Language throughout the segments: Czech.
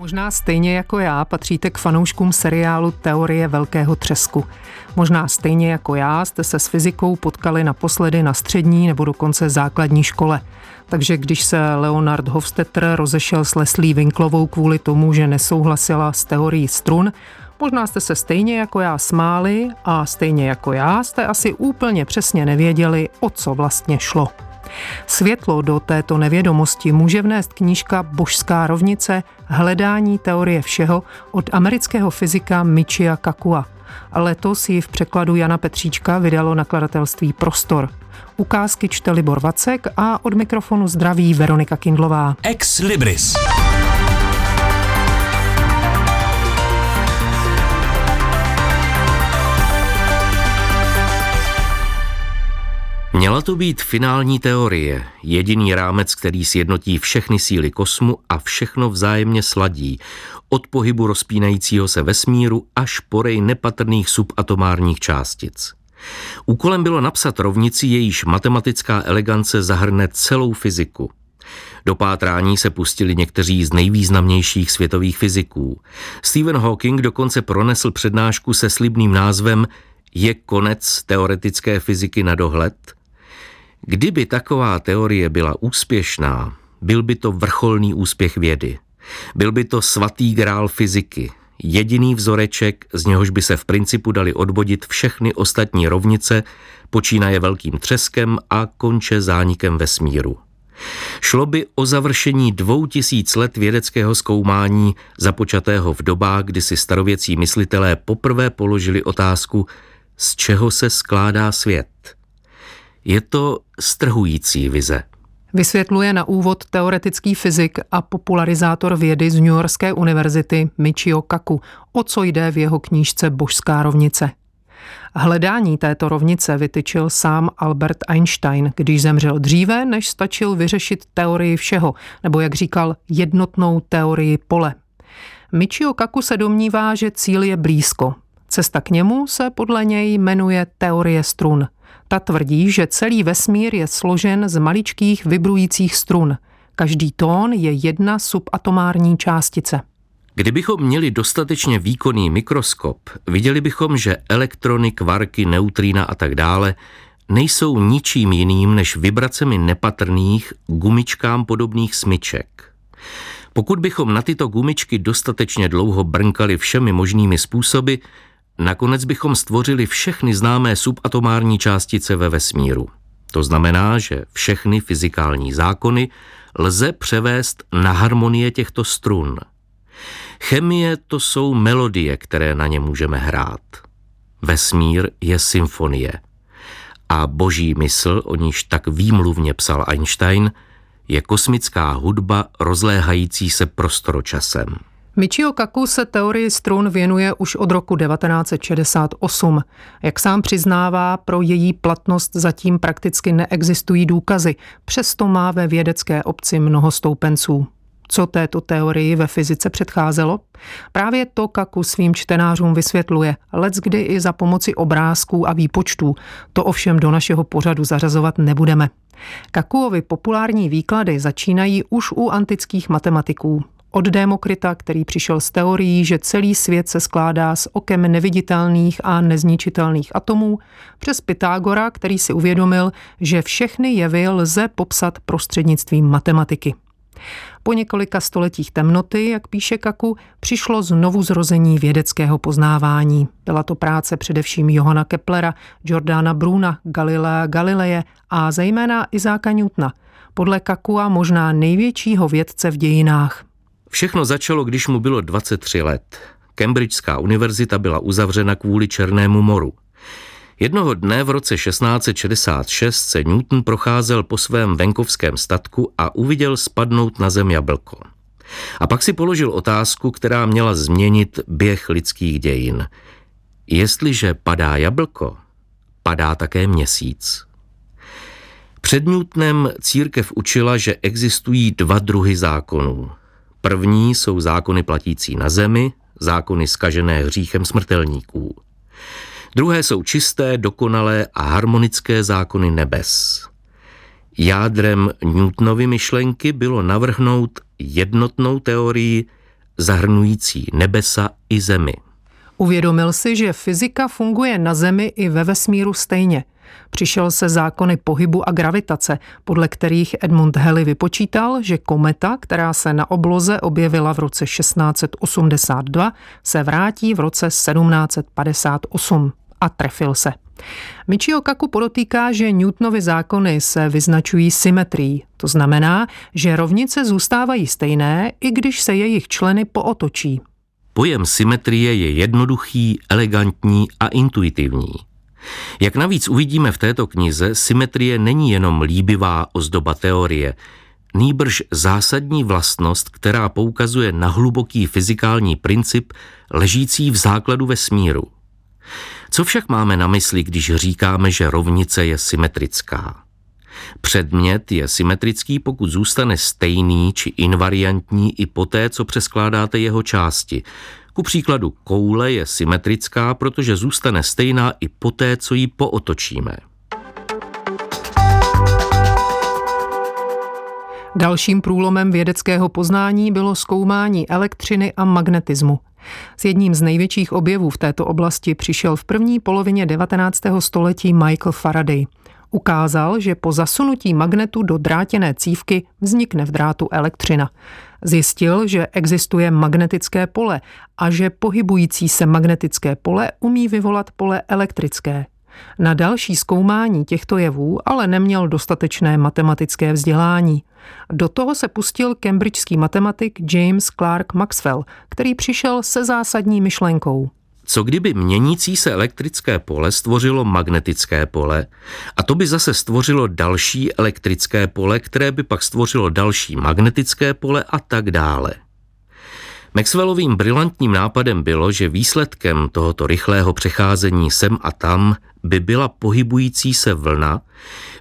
Možná stejně jako já patříte k fanouškům seriálu Teorie velkého třesku. Možná stejně jako já jste se s fyzikou potkali naposledy na střední nebo dokonce základní škole. Takže když se Leonard Hofstetter rozešel s Leslie Winklovou kvůli tomu, že nesouhlasila s teorií strun, možná jste se stejně jako já smáli a stejně jako já jste asi úplně přesně nevěděli, o co vlastně šlo. Světlo do této nevědomosti může vnést knížka Božská rovnice Hledání teorie všeho od amerického fyzika Michia Kakua. Letos ji v překladu Jana Petříčka vydalo nakladatelství Prostor. Ukázky čte Libor Vacek a od mikrofonu zdraví Veronika Kindlová. Ex Libris. To být finální teorie, jediný rámec, který sjednotí všechny síly kosmu a všechno vzájemně sladí, od pohybu rozpínajícího se vesmíru až porej nepatrných subatomárních částic. Úkolem bylo napsat rovnici, jejíž matematická elegance zahrne celou fyziku. Do pátrání se pustili někteří z nejvýznamnějších světových fyziků. Stephen Hawking dokonce pronesl přednášku se slibným názvem Je konec teoretické fyziky na dohled – Kdyby taková teorie byla úspěšná, byl by to vrcholný úspěch vědy. Byl by to svatý grál fyziky, jediný vzoreček, z něhož by se v principu dali odvodit všechny ostatní rovnice, počínaje velkým třeskem a konče zánikem vesmíru. Šlo by o završení dvou tisíc let vědeckého zkoumání, započatého v dobách, kdy si starověcí myslitelé poprvé položili otázku, z čeho se skládá svět – je to strhující vize. Vysvětluje na úvod teoretický fyzik a popularizátor vědy z New Yorkské univerzity Michio Kaku, o co jde v jeho knížce Božská rovnice. Hledání této rovnice vytyčil sám Albert Einstein, když zemřel dříve, než stačil vyřešit teorii všeho, nebo jak říkal, jednotnou teorii pole. Michio Kaku se domnívá, že cíl je blízko. Cesta k němu se podle něj jmenuje teorie strun – ta tvrdí, že celý vesmír je složen z maličkých vibrujících strun. Každý tón je jedna subatomární částice. Kdybychom měli dostatečně výkonný mikroskop, viděli bychom, že elektrony, kvarky, neutrína a tak dále nejsou ničím jiným než vibracemi nepatrných, gumičkám podobných smyček. Pokud bychom na tyto gumičky dostatečně dlouho brnkali všemi možnými způsoby, Nakonec bychom stvořili všechny známé subatomární částice ve vesmíru. To znamená, že všechny fyzikální zákony lze převést na harmonie těchto strun. Chemie to jsou melodie, které na ně můžeme hrát. Vesmír je symfonie. A boží mysl, o níž tak výmluvně psal Einstein, je kosmická hudba rozléhající se prostoročasem. Michio Kaku se teorii strun věnuje už od roku 1968. Jak sám přiznává, pro její platnost zatím prakticky neexistují důkazy, přesto má ve vědecké obci mnoho stoupenců. Co této teorii ve fyzice předcházelo? Právě to Kaku svým čtenářům vysvětluje, kdy i za pomoci obrázků a výpočtů. To ovšem do našeho pořadu zařazovat nebudeme. Kakuovi populární výklady začínají už u antických matematiků. Od Demokrita, který přišel s teorií, že celý svět se skládá z okem neviditelných a nezničitelných atomů, přes Pythagora, který si uvědomil, že všechny jevy lze popsat prostřednictvím matematiky. Po několika stoletích temnoty, jak píše Kaku, přišlo znovu zrození vědeckého poznávání. Byla to práce především Johana Keplera, Jordana Bruna, Galilea Galileje a zejména Izáka Newtona, podle Kakua možná největšího vědce v dějinách. Všechno začalo, když mu bylo 23 let. Cambridgeská univerzita byla uzavřena kvůli Černému moru. Jednoho dne v roce 1666 se Newton procházel po svém venkovském statku a uviděl spadnout na zem jablko. A pak si položil otázku, která měla změnit běh lidských dějin. Jestliže padá jablko, padá také měsíc. Před Newtonem církev učila, že existují dva druhy zákonů. První jsou zákony platící na zemi, zákony skažené hříchem smrtelníků. Druhé jsou čisté, dokonalé a harmonické zákony nebes. Jádrem Newtonovy myšlenky bylo navrhnout jednotnou teorii, zahrnující nebesa i zemi. Uvědomil si, že fyzika funguje na Zemi i ve vesmíru stejně. Přišel se zákony pohybu a gravitace, podle kterých Edmund Halley vypočítal, že kometa, která se na obloze objevila v roce 1682, se vrátí v roce 1758 a trefil se. Michio Kaku podotýká, že Newtonovy zákony se vyznačují symetrií. To znamená, že rovnice zůstávají stejné, i když se jejich členy pootočí. Pojem symetrie je jednoduchý, elegantní a intuitivní. Jak navíc uvidíme v této knize, symetrie není jenom líbivá ozdoba teorie, nýbrž zásadní vlastnost, která poukazuje na hluboký fyzikální princip ležící v základu vesmíru. Co však máme na mysli, když říkáme, že rovnice je symetrická? Předmět je symetrický, pokud zůstane stejný či invariantní i poté, co přeskládáte jeho části. Ku příkladu koule je symetrická, protože zůstane stejná i poté, co ji pootočíme. Dalším průlomem vědeckého poznání bylo zkoumání elektřiny a magnetismu. S jedním z největších objevů v této oblasti přišel v první polovině 19. století Michael Faraday. Ukázal, že po zasunutí magnetu do drátěné cívky vznikne v drátu elektřina. Zjistil, že existuje magnetické pole a že pohybující se magnetické pole umí vyvolat pole elektrické. Na další zkoumání těchto jevů ale neměl dostatečné matematické vzdělání. Do toho se pustil cambridgeský matematik James Clark Maxwell, který přišel se zásadní myšlenkou. Co kdyby měnící se elektrické pole stvořilo magnetické pole a to by zase stvořilo další elektrické pole, které by pak stvořilo další magnetické pole a tak dále. Maxwellovým brilantním nápadem bylo, že výsledkem tohoto rychlého přecházení sem a tam by byla pohybující se vlna,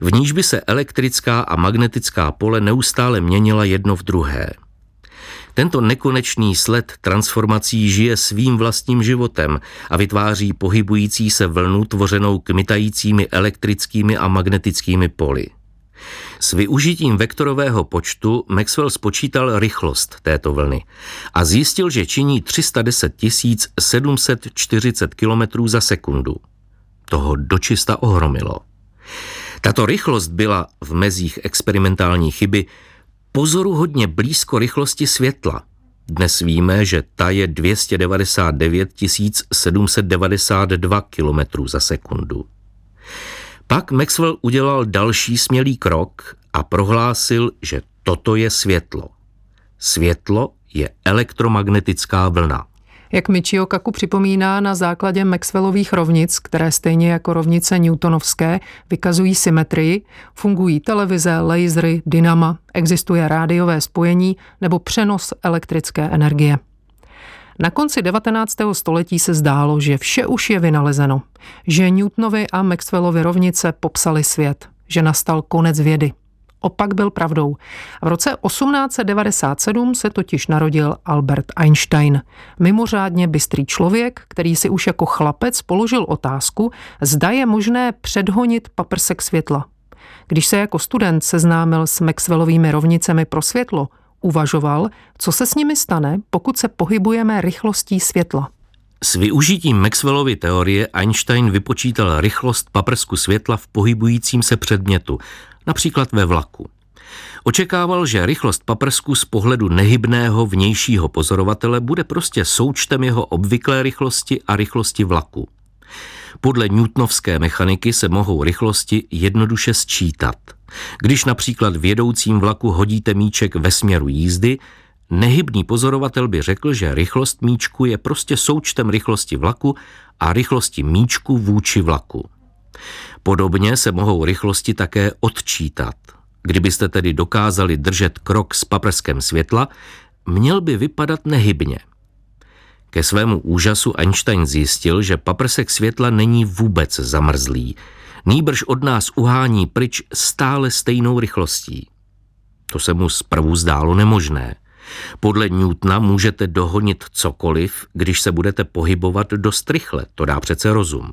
v níž by se elektrická a magnetická pole neustále měnila jedno v druhé. Tento nekonečný sled transformací žije svým vlastním životem a vytváří pohybující se vlnu tvořenou kmitajícími elektrickými a magnetickými poli. S využitím vektorového počtu Maxwell spočítal rychlost této vlny a zjistil, že činí 310 740 km za sekundu. Toho dočista ohromilo. Tato rychlost byla v mezích experimentální chyby pozoruhodně blízko rychlosti světla. Dnes víme, že ta je 299 792 km za sekundu. Pak Maxwell udělal další smělý krok a prohlásil, že toto je světlo. Světlo je elektromagnetická vlna. Jak Michio Kaku připomíná na základě Maxwellových rovnic, které stejně jako rovnice newtonovské vykazují symetrii, fungují televize, lasery, dynama, existuje rádiové spojení nebo přenos elektrické energie. Na konci 19. století se zdálo, že vše už je vynalezeno, že Newtonovi a Maxwellovy rovnice popsali svět, že nastal konec vědy. Opak byl pravdou. V roce 1897 se totiž narodil Albert Einstein. Mimořádně bystrý člověk, který si už jako chlapec položil otázku, zda je možné předhonit paprsek světla. Když se jako student seznámil s Maxwellovými rovnicemi pro světlo, uvažoval, co se s nimi stane, pokud se pohybujeme rychlostí světla. S využitím Maxwellovy teorie Einstein vypočítal rychlost paprsku světla v pohybujícím se předmětu, například ve vlaku. Očekával, že rychlost paprsku z pohledu nehybného vnějšího pozorovatele bude prostě součtem jeho obvyklé rychlosti a rychlosti vlaku. Podle newtonovské mechaniky se mohou rychlosti jednoduše sčítat. Když například v jedoucím vlaku hodíte míček ve směru jízdy, nehybný pozorovatel by řekl, že rychlost míčku je prostě součtem rychlosti vlaku a rychlosti míčku vůči vlaku. Podobně se mohou rychlosti také odčítat. Kdybyste tedy dokázali držet krok s paprskem světla, měl by vypadat nehybně. Ke svému úžasu Einstein zjistil, že paprsek světla není vůbec zamrzlý, nýbrž od nás uhání pryč stále stejnou rychlostí. To se mu zprvu zdálo nemožné. Podle Newtona můžete dohonit cokoliv, když se budete pohybovat dost rychle, to dá přece rozum.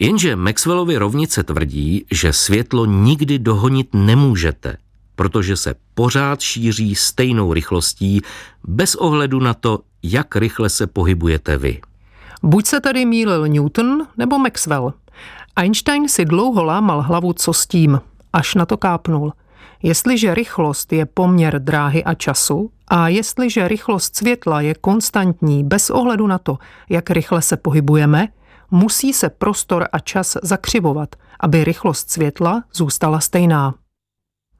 Jenže Maxwellovy rovnice tvrdí, že světlo nikdy dohonit nemůžete, protože se pořád šíří stejnou rychlostí bez ohledu na to, jak rychle se pohybujete vy. Buď se tady mýlil Newton nebo Maxwell. Einstein si dlouho lámal hlavu, co s tím, až na to kápnul. Jestliže rychlost je poměr dráhy a času a jestliže rychlost světla je konstantní bez ohledu na to, jak rychle se pohybujeme, musí se prostor a čas zakřivovat, aby rychlost světla zůstala stejná.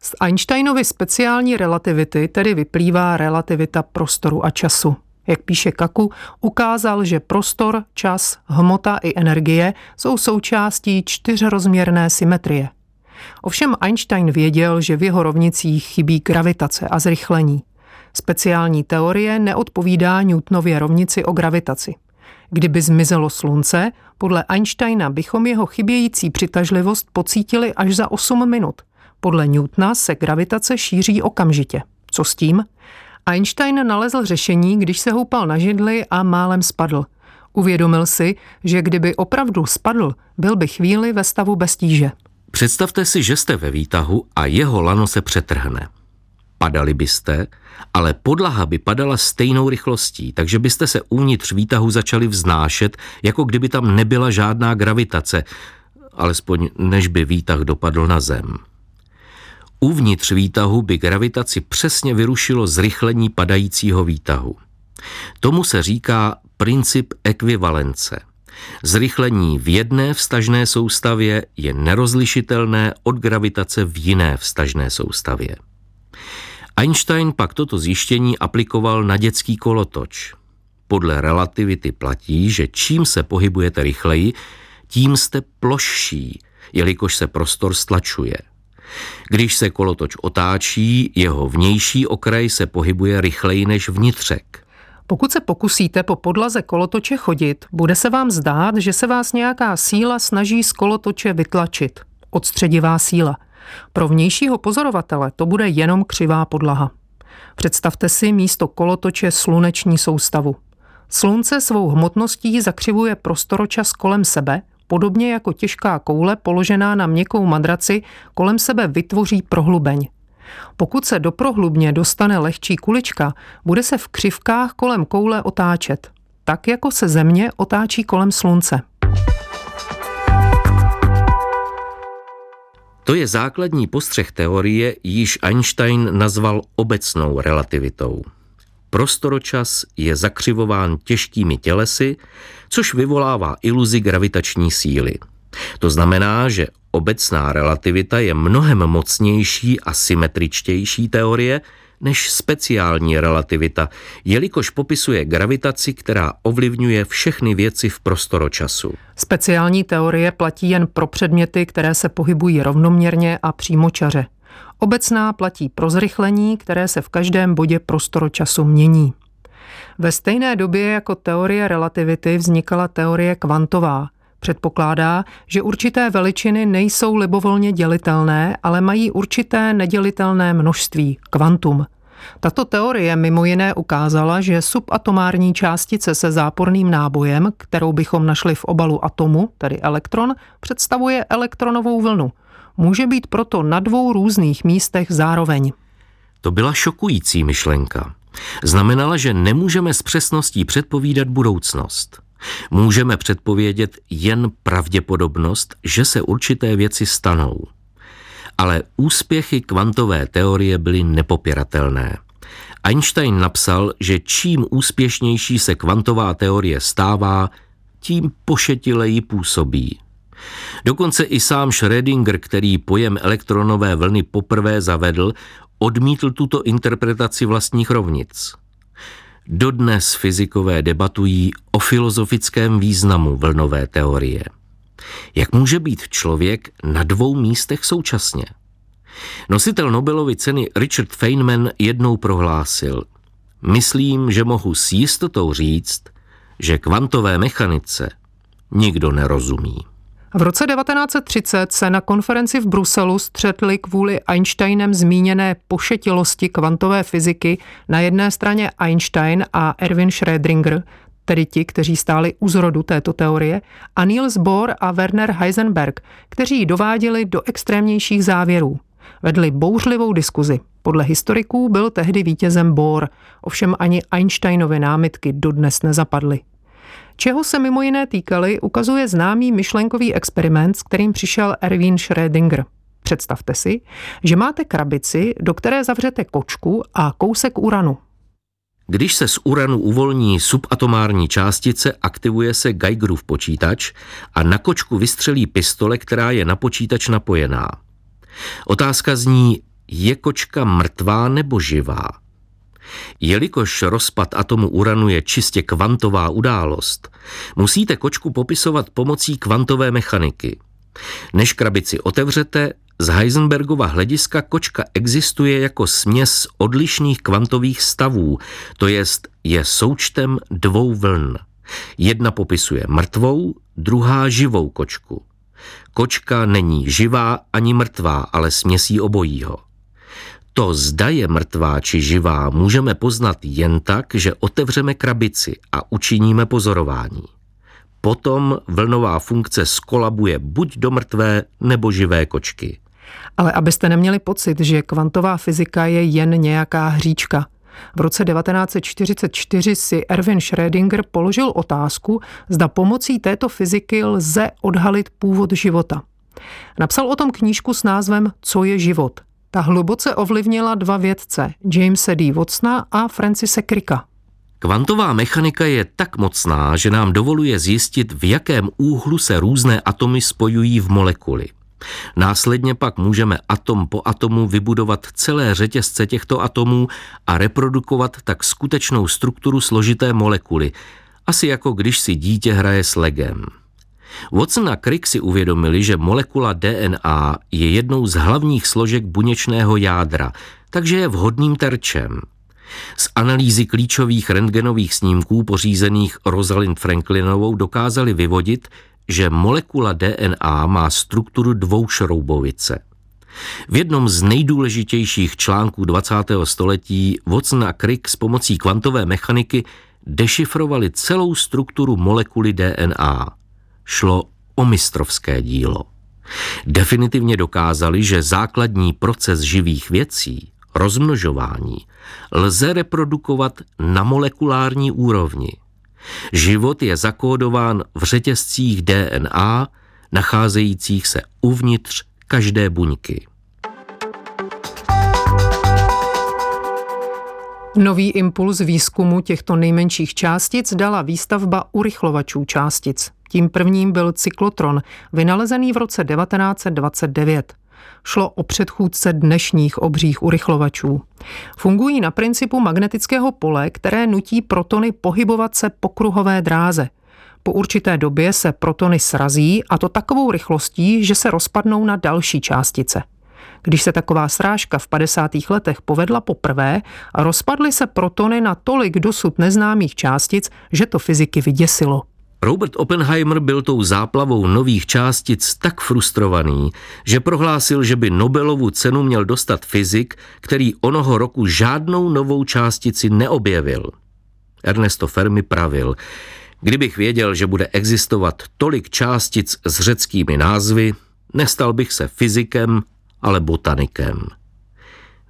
Z Einsteinovy speciální relativity tedy vyplývá relativita prostoru a času. Jak píše Kaku, ukázal, že prostor, čas, hmota i energie jsou součástí čtyřrozměrné symetrie. Ovšem Einstein věděl, že v jeho rovnicích chybí gravitace a zrychlení. Speciální teorie neodpovídá Newtonově rovnici o gravitaci. Kdyby zmizelo slunce, podle Einsteina bychom jeho chybějící přitažlivost pocítili až za 8 minut. Podle Newtona se gravitace šíří okamžitě. Co s tím? Einstein nalezl řešení, když se houpal na židli a málem spadl. Uvědomil si, že kdyby opravdu spadl, byl by chvíli ve stavu bez tíže. Představte si, že jste ve výtahu a jeho lano se přetrhne. Padali byste, ale podlaha by padala stejnou rychlostí, takže byste se uvnitř výtahu začali vznášet, jako kdyby tam nebyla žádná gravitace, alespoň než by výtah dopadl na zem. Uvnitř výtahu by gravitaci přesně vyrušilo zrychlení padajícího výtahu. Tomu se říká princip ekvivalence. Zrychlení v jedné vstažné soustavě je nerozlišitelné od gravitace v jiné vstažné soustavě. Einstein pak toto zjištění aplikoval na dětský kolotoč. Podle relativity platí, že čím se pohybujete rychleji, tím jste plošší, jelikož se prostor stlačuje – když se kolotoč otáčí, jeho vnější okraj se pohybuje rychleji než vnitřek. Pokud se pokusíte po podlaze kolotoče chodit, bude se vám zdát, že se vás nějaká síla snaží z kolotoče vytlačit. Odstředivá síla. Pro vnějšího pozorovatele to bude jenom křivá podlaha. Představte si místo kolotoče sluneční soustavu. Slunce svou hmotností zakřivuje prostoročas kolem sebe podobně jako těžká koule položená na měkkou madraci kolem sebe vytvoří prohlubeň. Pokud se do prohlubně dostane lehčí kulička, bude se v křivkách kolem koule otáčet, tak jako se Země otáčí kolem Slunce. To je základní postřeh teorie, již Einstein nazval obecnou relativitou. Prostoročas je zakřivován těžkými tělesy, což vyvolává iluzi gravitační síly. To znamená, že obecná relativita je mnohem mocnější a symetričtější teorie než speciální relativita, jelikož popisuje gravitaci, která ovlivňuje všechny věci v prostoročasu. Speciální teorie platí jen pro předměty, které se pohybují rovnoměrně a přímočaře. Obecná platí pro zrychlení, které se v každém bodě prostoročasu mění. Ve stejné době jako teorie relativity vznikala teorie kvantová. Předpokládá, že určité veličiny nejsou libovolně dělitelné, ale mají určité nedělitelné množství, kvantum. Tato teorie mimo jiné ukázala, že subatomární částice se záporným nábojem, kterou bychom našli v obalu atomu, tedy elektron, představuje elektronovou vlnu. Může být proto na dvou různých místech zároveň. To byla šokující myšlenka. Znamenala, že nemůžeme s přesností předpovídat budoucnost. Můžeme předpovědět jen pravděpodobnost, že se určité věci stanou. Ale úspěchy kvantové teorie byly nepopiratelné. Einstein napsal, že čím úspěšnější se kvantová teorie stává, tím pošetileji působí. Dokonce i sám Schrödinger, který pojem elektronové vlny poprvé zavedl, odmítl tuto interpretaci vlastních rovnic. Dodnes fyzikové debatují o filozofickém významu vlnové teorie. Jak může být člověk na dvou místech současně? Nositel Nobelovy ceny Richard Feynman jednou prohlásil Myslím, že mohu s jistotou říct, že kvantové mechanice nikdo nerozumí. V roce 1930 se na konferenci v Bruselu střetli kvůli Einsteinem zmíněné pošetilosti kvantové fyziky na jedné straně Einstein a Erwin Schrödinger, tedy ti, kteří stáli u zrodu této teorie, a Niels Bohr a Werner Heisenberg, kteří ji dováděli do extrémnějších závěrů. Vedli bouřlivou diskuzi. Podle historiků byl tehdy vítězem Bohr, ovšem ani Einsteinovy námitky dodnes nezapadly. Čeho se mimo jiné týkaly, ukazuje známý myšlenkový experiment, s kterým přišel Erwin Schrödinger. Představte si, že máte krabici, do které zavřete kočku a kousek uranu. Když se z uranu uvolní subatomární částice, aktivuje se Geigerův počítač a na kočku vystřelí pistole, která je na počítač napojená. Otázka zní, je kočka mrtvá nebo živá? Jelikož rozpad atomu uranu je čistě kvantová událost, musíte kočku popisovat pomocí kvantové mechaniky. Než krabici otevřete, z Heisenbergova hlediska kočka existuje jako směs odlišných kvantových stavů, to jest je součtem dvou vln. Jedna popisuje mrtvou, druhá živou kočku. Kočka není živá ani mrtvá, ale směsí obojího. To zda je mrtvá či živá můžeme poznat jen tak, že otevřeme krabici a učiníme pozorování. Potom vlnová funkce skolabuje buď do mrtvé nebo živé kočky. Ale abyste neměli pocit, že kvantová fyzika je jen nějaká hříčka. V roce 1944 si Erwin Schrödinger položil otázku, zda pomocí této fyziky lze odhalit původ života. Napsal o tom knížku s názvem Co je život – ta hluboce ovlivnila dva vědce, Jamesa D. Watsona a Francise Cricka. Kvantová mechanika je tak mocná, že nám dovoluje zjistit, v jakém úhlu se různé atomy spojují v molekuly. Následně pak můžeme atom po atomu vybudovat celé řetězce těchto atomů a reprodukovat tak skutečnou strukturu složité molekuly, asi jako když si dítě hraje s legem. Watson a Crick si uvědomili, že molekula DNA je jednou z hlavních složek buněčného jádra, takže je vhodným terčem. Z analýzy klíčových rentgenových snímků pořízených Rosalind Franklinovou dokázali vyvodit, že molekula DNA má strukturu dvoušroubovice. V jednom z nejdůležitějších článků 20. století Watson a Crick s pomocí kvantové mechaniky dešifrovali celou strukturu molekuly DNA šlo o mistrovské dílo. Definitivně dokázali, že základní proces živých věcí, rozmnožování, lze reprodukovat na molekulární úrovni. Život je zakódován v řetězcích DNA, nacházejících se uvnitř každé buňky. Nový impuls výzkumu těchto nejmenších částic dala výstavba urychlovačů částic. Tím prvním byl cyklotron, vynalezený v roce 1929. Šlo o předchůdce dnešních obřích urychlovačů. Fungují na principu magnetického pole, které nutí protony pohybovat se po kruhové dráze. Po určité době se protony srazí a to takovou rychlostí, že se rozpadnou na další částice. Když se taková srážka v 50. letech povedla poprvé, rozpadly se protony na tolik dosud neznámých částic, že to fyziky vyděsilo. Robert Oppenheimer byl tou záplavou nových částic tak frustrovaný, že prohlásil, že by Nobelovu cenu měl dostat fyzik, který onoho roku žádnou novou částici neobjevil. Ernesto Fermi pravil, kdybych věděl, že bude existovat tolik částic s řeckými názvy, nestal bych se fyzikem, ale botanikem.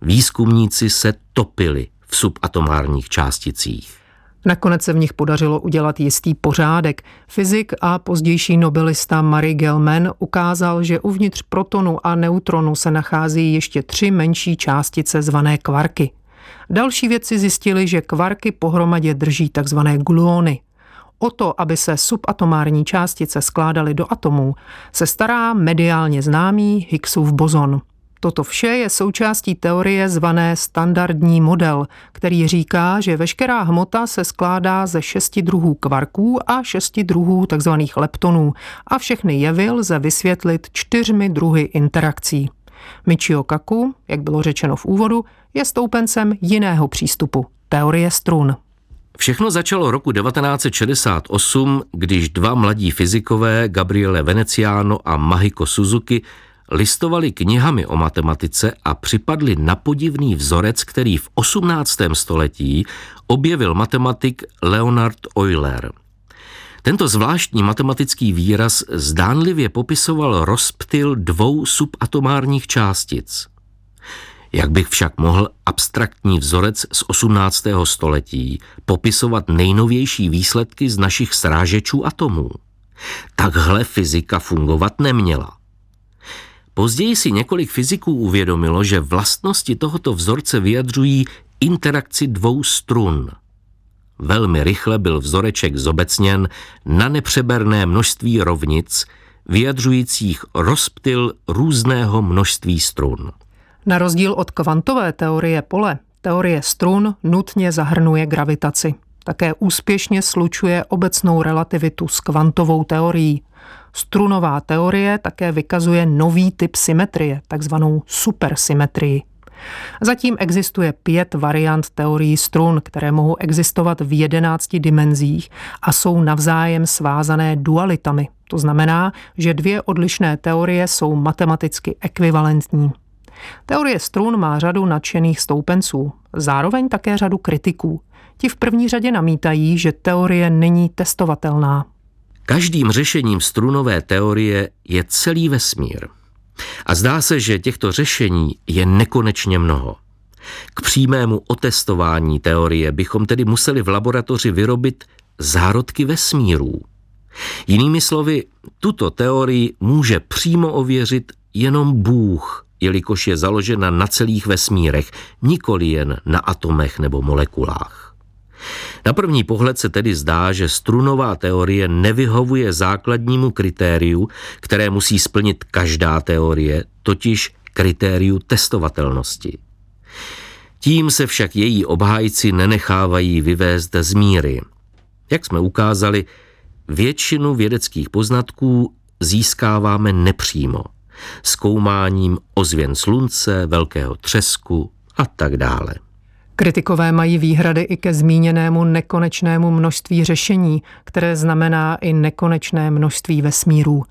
Výzkumníci se topili v subatomárních částicích. Nakonec se v nich podařilo udělat jistý pořádek. Fyzik a pozdější nobelista Marie Gelman ukázal, že uvnitř protonu a neutronu se nachází ještě tři menší částice zvané kvarky. Další vědci zjistili, že kvarky pohromadě drží takzvané gluony. O to, aby se subatomární částice skládaly do atomů, se stará mediálně známý Higgsův bozon. Toto vše je součástí teorie zvané standardní model, který říká, že veškerá hmota se skládá ze šesti druhů kvarků a šesti druhů tzv. leptonů a všechny jevy lze vysvětlit čtyřmi druhy interakcí. Michio Kaku, jak bylo řečeno v úvodu, je stoupencem jiného přístupu, teorie strun. Všechno začalo roku 1968, když dva mladí fyzikové, Gabriele Veneciano a Mahiko Suzuki, listovali knihami o matematice a připadli na podivný vzorec, který v 18. století objevil matematik Leonard Euler. Tento zvláštní matematický výraz zdánlivě popisoval rozptyl dvou subatomárních částic. Jak bych však mohl abstraktní vzorec z 18. století popisovat nejnovější výsledky z našich srážečů atomů? Takhle fyzika fungovat neměla. Později si několik fyziků uvědomilo, že vlastnosti tohoto vzorce vyjadřují interakci dvou strun. Velmi rychle byl vzoreček zobecněn na nepřeberné množství rovnic, vyjadřujících rozptyl různého množství strun. Na rozdíl od kvantové teorie pole, teorie strun nutně zahrnuje gravitaci. Také úspěšně slučuje obecnou relativitu s kvantovou teorií. Strunová teorie také vykazuje nový typ symetrie, takzvanou supersymetrii. Zatím existuje pět variant teorií strun, které mohou existovat v jedenácti dimenzích a jsou navzájem svázané dualitami. To znamená, že dvě odlišné teorie jsou matematicky ekvivalentní. Teorie strun má řadu nadšených stoupenců, zároveň také řadu kritiků. Ti v první řadě namítají, že teorie není testovatelná. Každým řešením strunové teorie je celý vesmír. A zdá se, že těchto řešení je nekonečně mnoho. K přímému otestování teorie bychom tedy museli v laboratoři vyrobit zárodky vesmírů. Jinými slovy, tuto teorii může přímo ověřit jenom Bůh, jelikož je založena na celých vesmírech, nikoli jen na atomech nebo molekulách. Na první pohled se tedy zdá, že strunová teorie nevyhovuje základnímu kritériu, které musí splnit každá teorie, totiž kritériu testovatelnosti. Tím se však její obhájci nenechávají vyvést z míry. Jak jsme ukázali, většinu vědeckých poznatků získáváme nepřímo – zkoumáním ozvěn slunce, velkého třesku a tak dále. Kritikové mají výhrady i ke zmíněnému nekonečnému množství řešení, které znamená i nekonečné množství vesmírů.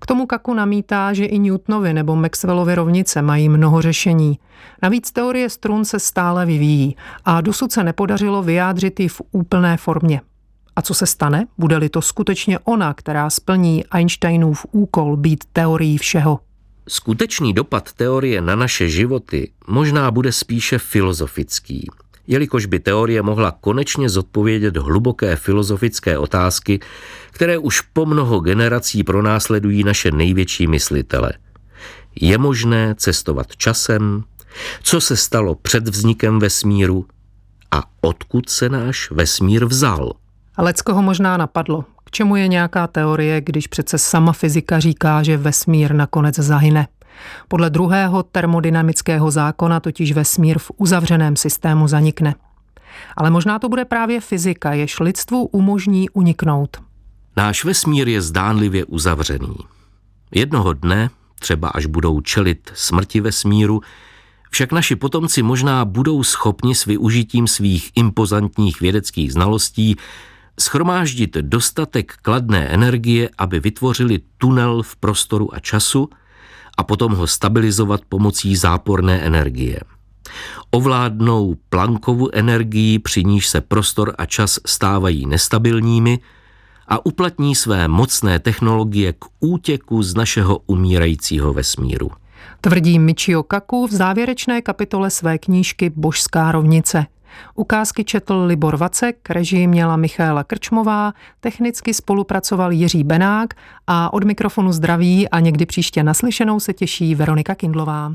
K tomu Kaku namítá, že i Newtonovy nebo Maxwellovy rovnice mají mnoho řešení. Navíc teorie strun se stále vyvíjí a dosud se nepodařilo vyjádřit ji v úplné formě. A co se stane, bude-li to skutečně ona, která splní Einsteinův úkol být teorií všeho? Skutečný dopad teorie na naše životy možná bude spíše filozofický, jelikož by teorie mohla konečně zodpovědět hluboké filozofické otázky, které už po mnoho generací pronásledují naše největší myslitele. Je možné cestovat časem? Co se stalo před vznikem vesmíru? A odkud se náš vesmír vzal? Lecko ho možná napadlo. K čemu je nějaká teorie, když přece sama fyzika říká, že vesmír nakonec zahyne? Podle druhého termodynamického zákona totiž vesmír v uzavřeném systému zanikne. Ale možná to bude právě fyzika, jež lidstvu umožní uniknout. Náš vesmír je zdánlivě uzavřený. Jednoho dne, třeba až budou čelit smrti vesmíru, však naši potomci možná budou schopni s využitím svých impozantních vědeckých znalostí schromáždit dostatek kladné energie, aby vytvořili tunel v prostoru a času a potom ho stabilizovat pomocí záporné energie. Ovládnou plankovu energii, při níž se prostor a čas stávají nestabilními a uplatní své mocné technologie k útěku z našeho umírajícího vesmíru. Tvrdí Michio Kaku v závěrečné kapitole své knížky Božská rovnice. Ukázky četl Libor Vacek, režii měla Michaela Krčmová, technicky spolupracoval Jiří Benák a od mikrofonu zdraví a někdy příště naslyšenou se těší Veronika Kindlová.